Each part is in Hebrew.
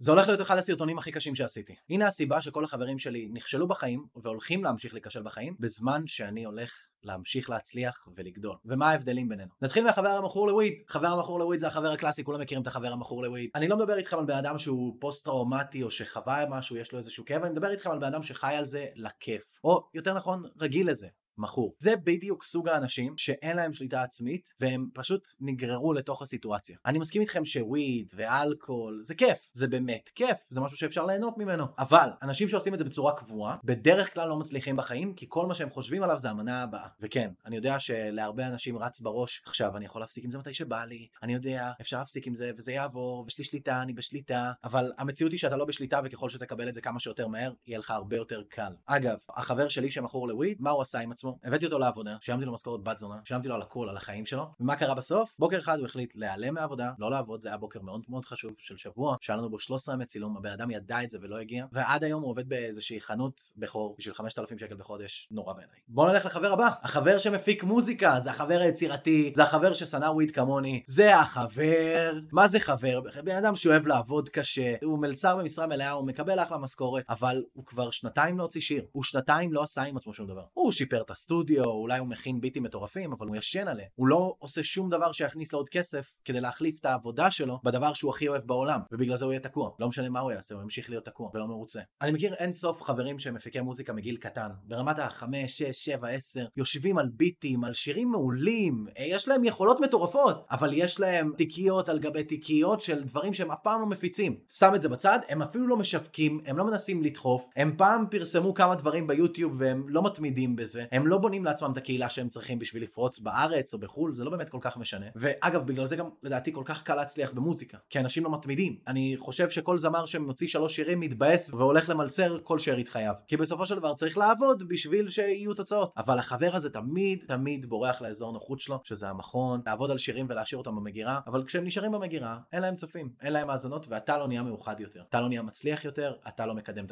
זה הולך להיות אחד הסרטונים הכי קשים שעשיתי. הנה הסיבה שכל החברים שלי נכשלו בחיים והולכים להמשיך להיכשל בחיים, בזמן שאני הולך להמשיך להצליח ולגדול. ומה ההבדלים בינינו? נתחיל מהחבר המכור לוויד. חבר המכור לוויד זה החבר הקלאסי, כולם מכירים את החבר המכור לוויד. אני לא מדבר איתכם על בן אדם שהוא פוסט טראומטי או שחווה משהו, יש לו איזשהו כאב, אני מדבר איתכם על בן אדם שחי על זה לכיף. או יותר נכון, רגיל לזה. מכור. זה בדיוק סוג האנשים שאין להם שליטה עצמית והם פשוט נגררו לתוך הסיטואציה. אני מסכים איתכם שוויד ואלכוהול זה כיף, זה באמת כיף, זה משהו שאפשר ליהנות ממנו. אבל אנשים שעושים את זה בצורה קבועה, בדרך כלל לא מצליחים בחיים כי כל מה שהם חושבים עליו זה המנה הבאה. וכן, אני יודע שלהרבה אנשים רץ בראש, עכשיו אני יכול להפסיק עם זה מתי שבא לי, אני יודע, אפשר להפסיק עם זה וזה יעבור, ויש לי שליטה, אני בשליטה, אבל המציאות היא שאתה לא בשליטה וככל שתקבל את זה כמה שיותר מהר, יהיה לך הרבה יותר קל. אגב, החבר שלי שמכור לוויד, מה הוא עשה עם עצמו? עצמו, הבאתי אותו לעבודה, שילמתי לו משכורת בת זונה, שילמתי לו על הכל, על החיים שלו, ומה קרה בסוף? בוקר אחד הוא החליט להיעלם מהעבודה, לא לעבוד, זה היה בוקר מאוד מאוד חשוב של שבוע, שהיה לנו בו 13 ימי צילום, הבן אדם ידע את זה ולא הגיע, ועד היום הוא עובד באיזושהי חנות בכור בשביל 5,000 שקל בחודש, נורא בעיניי. בוא נלך לחבר הבא, החבר שמפיק מוזיקה, זה החבר היצירתי, זה החבר ששנא וויד כמוני, זה החבר, מה זה חבר? בן אדם שאוהב לעבוד קשה, הוא מלצר במשרה מלאה, הוא מקבל אחלה משכורת, אבל הוא כבר שנתיים לא הוציא שיר, הוא שנתיים לא עשה עם עצמו שום דבר. הוא שיפר את הסטודיו, אולי הוא מכין ביטים מטורפים, אבל הוא ישן עליהם. הוא לא עושה שום דבר שיכניס לו עוד כסף כדי להחליף את העבודה שלו בדבר שהוא הכי אוהב בעולם, ובגלל זה הוא יהיה תקוע. לא משנה מה הוא יעשה, הוא ימשיך להיות תקוע ולא מרוצה. אני מכיר אין סוף חברים שהם מפיקי מוזיקה מגיל קטן, ברמת החמש, שש, שבע, עשר, יושבים על ביטים, על שירים מעולים, יש להם יכולות מטורפות, אבל יש להם תיקיות על גבי תיקיות של דברים שהם אף פעם לא מפיצים. שם את זה בצד, הם אפילו לא משווקים, הם לא מנסים לדחוף, הם פעם פרסמו כמה דברים ביוטיוב והם לא מתמידים בזה, הם לא בונים לעצמם את הקהילה שהם צריכים בשביל לפרוץ בארץ או בחו"ל, זה לא באמת כל כך משנה. ואגב, בגלל זה גם לדעתי כל כך קל להצליח במוזיקה, כי אנשים לא מתמידים. אני חושב שכל זמר שמוציא שלוש שירים מתבאס והולך למלצר כל שארית חייו. כי בסופו של דבר צריך לעבוד בשביל שיהיו תוצאות. אבל החבר הזה תמיד תמיד בורח לאזור נוחות שלו, שזה המכון, לעבוד על שירים ולהשאיר אותם במגירה, אבל כשהם נשארים במגירה, אין להם צופים, אין להם האזנות ואתה לא נהיה מאוחד יותר. אתה לא נהיה מצליח יותר, אתה לא מקדם את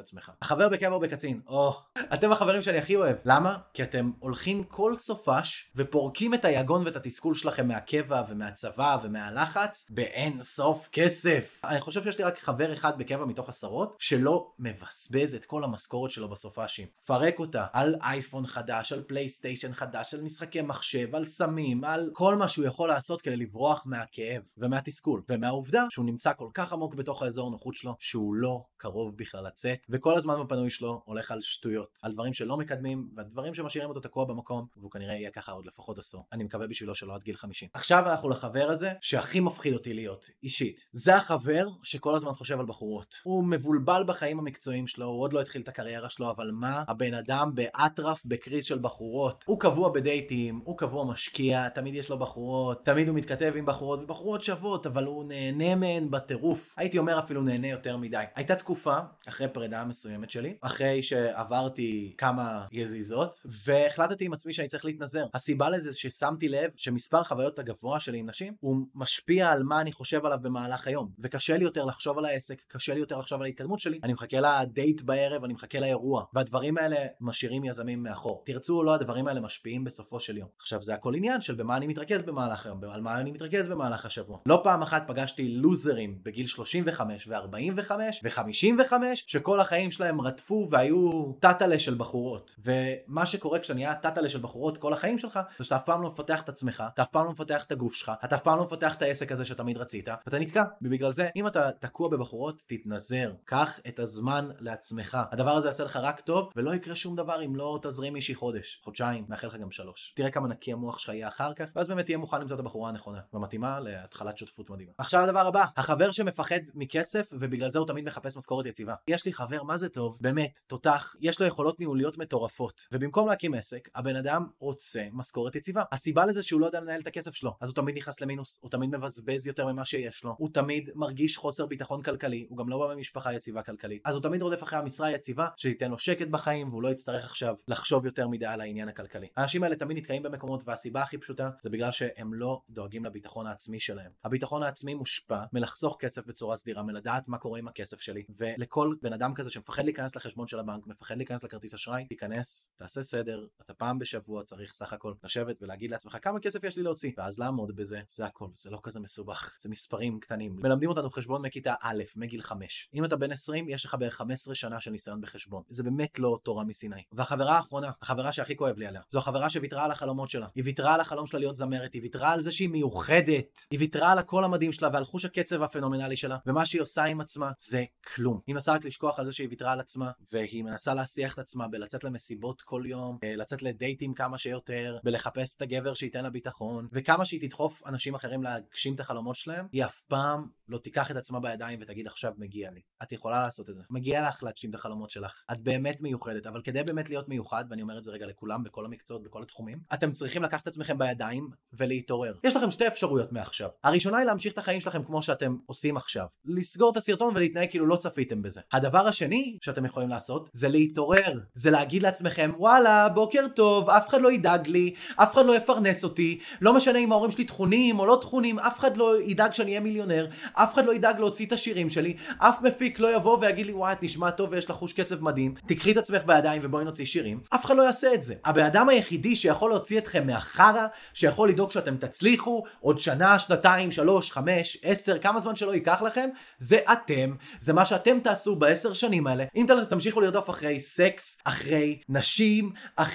הולכים כל סופש ופורקים את היגון ואת התסכול שלכם מהקבע ומהצבא ומהלחץ באין סוף כסף. אני חושב שיש לי רק חבר אחד בקבע מתוך עשרות שלא מבזבז את כל המשכורת שלו בסופשים. פרק אותה על אייפון חדש, על פלייסטיישן חדש, על משחקי מחשב, על סמים, על כל מה שהוא יכול לעשות כדי לברוח מהכאב ומהתסכול ומהעובדה שהוא נמצא כל כך עמוק בתוך האזור נוחות שלו שהוא לא קרוב בכלל לצאת וכל הזמן בפנוי שלו הולך על שטויות, על דברים שלא מקדמים והדברים שמשאירים אותו תקוע במקום והוא כנראה יהיה ככה עוד לפחות עשור. אני מקווה בשבילו שלא עד גיל 50. עכשיו אנחנו לחבר הזה שהכי מפחיד אותי להיות, אישית. זה החבר שכל הזמן חושב על בחורות. הוא מבולבל בחיים המקצועיים שלו, הוא עוד לא התחיל את הקריירה שלו, אבל מה? הבן אדם באטרף בקריז של בחורות. הוא קבוע בדייטים, הוא קבוע משקיע, תמיד יש לו בחורות, תמיד הוא מתכתב עם בחורות, ובחורות שוות, אבל הוא נהנה מהן בטירוף. הייתי אומר אפילו נהנה יותר מדי. הייתה תקופה, אחרי פרידה מסוימת שלי, אחרי שעברתי כמה יזיזות, והחלטתי עם עצמי שאני צריך להתנזר. הסיבה לזה ששמתי לב שמספר חוויות הגבוה שלי עם נשים הוא משפיע על מה אני חושב עליו במהלך היום. וקשה לי יותר לחשוב על העסק קשה לי יותר לחשוב על ההתקדמות שלי. אני מחכה לדייט בערב אני מחכה לאירוע. והדברים האלה משאירים יזמים מאחור. תרצו או לא הדברים האלה משפיעים בסופו של יום. עכשיו זה הכל עניין של במה אני מתרכז במהלך היום על מה אני מתרכז במהלך השבוע. לא פעם אחת פגשתי לוזרים בגיל 35 ו-45 ו-55 שכל החיים שלהם רדפו והיו טאטלה של בחורות. ומה שקורה כשאתה נהיה טאטלה של בחורות כל החיים שלך זה שאתה אף פעם לא מפתח את עצמך אתה אף פעם לא מפתח את הגוף שלך אתה אף פעם לא מפתח את העסק הזה שתמיד רצית ואתה נתקע. ובגלל זה אם אתה תקוע בבחורות תתנזר. קח את הזמן לעצמך. הדבר הזה יעשה לך רק טוב ולא יקרה שום דבר אם לא תזרים מישהי חודש חודשיים מאחל לך גם שלוש. תראה כמה נקי המוח שלך יהיה אחר כך ואז באמת תהיה מוכן למצוא את הבחורה הנכונה ומתאימה להתחלת שותפות מדהימה. עכשיו הדבר הבא החבר שמפחד מכסף ובגלל זה הוא תמיד מחפש משכורת יציבה. יש לי חבר מה זה טוב? באמת תותח. יש לו יכולות ניהוליות מטורפות. ובמקום להקים עסק הבן אדם רוצה משכורת יציבה. הסיבה לזה שהוא לא יודע לנהל את הכסף שלו, אז הוא תמיד נכנס למינוס, הוא תמיד מבזבז יותר ממה שיש לו, הוא תמיד מרגיש חוסר ביטחון כלכלי, הוא גם לא בא ממשפחה יציבה כלכלית, אז הוא תמיד רודף אחרי המשרה היציבה שתיתן לו שקט בחיים והוא לא יצטרך עכשיו לחשוב יותר מדי על העניין הכלכלי. האנשים האלה תמיד נתקעים במקומות והסיבה הכי פשוטה זה בגלל שהם לא דואגים לביטחון העצמי שלהם. הביטחון העצמי מושפע מלחסוך כסף בצורה סדירה, מלדעת מה קורה עם הכסף שלי, ולכל בן אדם כזה שמפחד להיכנס לחשבון של הבנק, מפחד להיכנס לכרטיס אשראי, תיכנס, תעשה סדר, אתה פעם בשבוע צריך סך הכל לשבת ולהגיד לעצמך כמה כסף יש לי להוציא, ואז לעמוד בזה, זה הכל, זה לא כזה מסובך, זה מספרים קטנים. מלמדים אותנו חשבון מכיתה א', מגיל 5. אם אתה בן 20, יש לך בערך 15 שנה של ניסיון בחשבון. זה באמת לא תורה מסיני. והחברה האחרונה, החברה שהכי כואב לי עליה, זו החברה שוויתרה על החלומות שלה. היא ויתרה על החלום שלה להיות זמרת, היא ויתרה על זה שהיא מיוחדת, היא ויתרה על הקול המדהים שלה ועל חוש הקצב הפנומנלי שלה, ומה שהיא עושה עם עצמה זה כלום. היא מנסה רק לשכוח על זה שהיא ויתרה על עצמה, והיא מנסה להסיח את עצמה בלצאת למסיבות כל יום, אה, לצאת לדייטים כמה שיותר, בלחפש את הגבר שייתן לה ביטחון, וכמה שהיא תדחוף אנשים אחרים להגשים את החלומות שלהם, היא אף פעם לא תיקח את עצמה בידיים ותגיד עכשיו מגיע לי. את יכולה לעשות את זה. מגיע לך להגשים את החלומות שלך. את באמת מיוחדת, אבל כדי באמת להיות מיוחד, ואני אומר את זה רגע לכולם, בכל המקצועות, בכל התחומים, אתם צריכים לקחת את עצמכם בידיים ולהתעורר. יש לכם שתי אפשרויות מעכשיו. הראשונה היא להמשיך את החיים שלכם כמו שאתם עושים עכשיו. לסגור את הסרטון ולהתנהג כאילו לא צפיתם בזה. הדבר השני שאתם יכולים לעשות זה להתעורר. זה להגיד לעצמכם וואלה בוקר טוב אף אחד לא ידאג לי אף אחד לא יפרנס אותי לא משנה אם ההורים שלי תכונים או לא תכונים אף אחד לא ידאג שאני אהיה מיליונר אף אחד לא ידאג להוציא את השירים שלי אף מפיק לא יבוא ויגיד לי וואי את נשמע טוב ויש לך חוש קצב מדהים. תקחי את עצמך בידיים ובואי נוציא שירים. אף אחד לא יעשה את זה. הבן אדם היחידי שיכול להוציא אתכם מהחרא שיכול לדאוג שאתם תצליחו עוד שנה שנתיים שלוש חמש עשר כמה זמן שלא ייקח לכם זה אתם. זה מה שאתם תעשו בעשר שנים האלה. אם תמשיכו לרדוף אחרי סקס אחרי נשים אחרי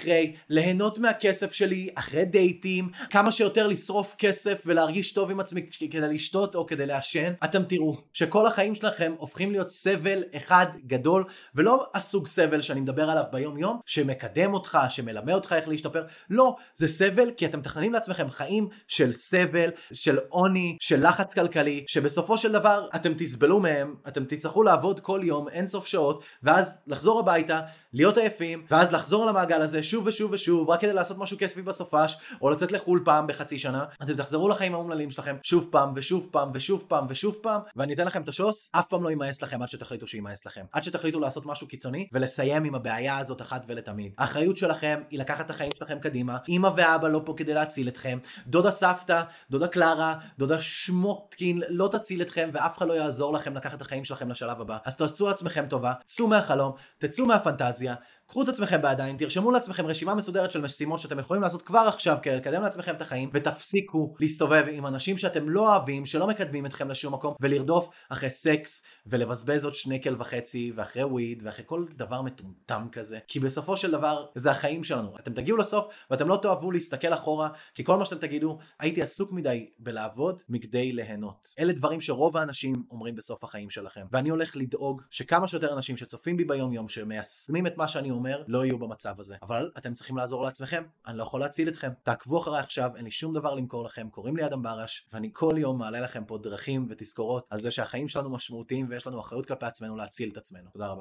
ליהנות מהכסף שלי אחרי דייטים כמה שיותר לשרוף כסף ולהרגיש טוב עם עצמי כדי לשתות או כדי לעשן. אתם תראו שכל החיים שלכם הופכים להיות סבל אחד גדול ולא הסוג סבל שאני מדבר עליו ביום יום שמקדם אותך שמלמד אותך איך להשתפר. לא זה סבל כי אתם מתכננים לעצמכם חיים של סבל של עוני של לחץ כלכלי שבסופו של דבר אתם תסבלו מהם אתם תצטרכו לעבוד כל יום אין סוף שעות ואז לחזור הביתה להיות עייפים, ואז לחזור למעגל הזה שוב ושוב ושוב, רק כדי לעשות משהו כספי בסופש, או לצאת לחו"ל פעם בחצי שנה, אתם תחזרו לחיים האומללים שלכם שוב פעם ושוב פעם ושוב פעם ושוב פעם, ואני אתן לכם את השוס, אף פעם לא יימאס לכם עד שתחליטו שיימאס לכם. עד שתחליטו לעשות משהו קיצוני, ולסיים עם הבעיה הזאת אחת ולתמיד. האחריות שלכם היא לקחת את החיים שלכם קדימה, אמא ואבא לא פה כדי להציל אתכם, דודה סבתא, דודה קלרה, דודה שמוטקין לא תציל אתכם, ואף אחד לא יעזור לכם לקחת את החיים שלכם לשלב הבא. אז תעשו לעצמכם טובה, צאו מהחלום, תצאו מהפנטזיה. קחו את עצמכם בידיים, תרשמו לעצמכם רשימה מסודרת של משימות שאתם יכולים לעשות כבר עכשיו כדי לקדם לעצמכם את החיים, ותפסיקו להסתובב עם אנשים שאתם לא אוהבים, שלא מקדמים אתכם לשום מקום, ולרדוף אחרי סקס, ולבזבז עוד שנקל וחצי, ואחרי וויד, ואחרי כל דבר מטומטם כזה, כי בסופו של דבר זה החיים שלנו. אתם תגיעו לסוף, ואתם לא תאהבו להסתכל אחורה, כי כל מה שאתם תגידו, הייתי עסוק מדי בלעבוד מכדי ליהנות. אלה דברים שרוב האנשים אומרים בסוף החיים שלכם, ואני הולך לדאוג שכמה שיותר אנשים שצופים בי ביום יום, שמיישמים את מה שאני אומר, לא יהיו במצב הזה. אבל אתם צריכים לעזור לעצמכם, אני לא יכול להציל אתכם. תעקבו אחריי עכשיו, אין לי שום דבר למכור לכם, קוראים לי אדם ברש, ואני כל יום מעלה לכם פה דרכים ותזכורות על זה שהחיים שלנו משמעותיים ויש לנו אחריות כלפי עצמנו להציל את עצמנו. תודה רבה.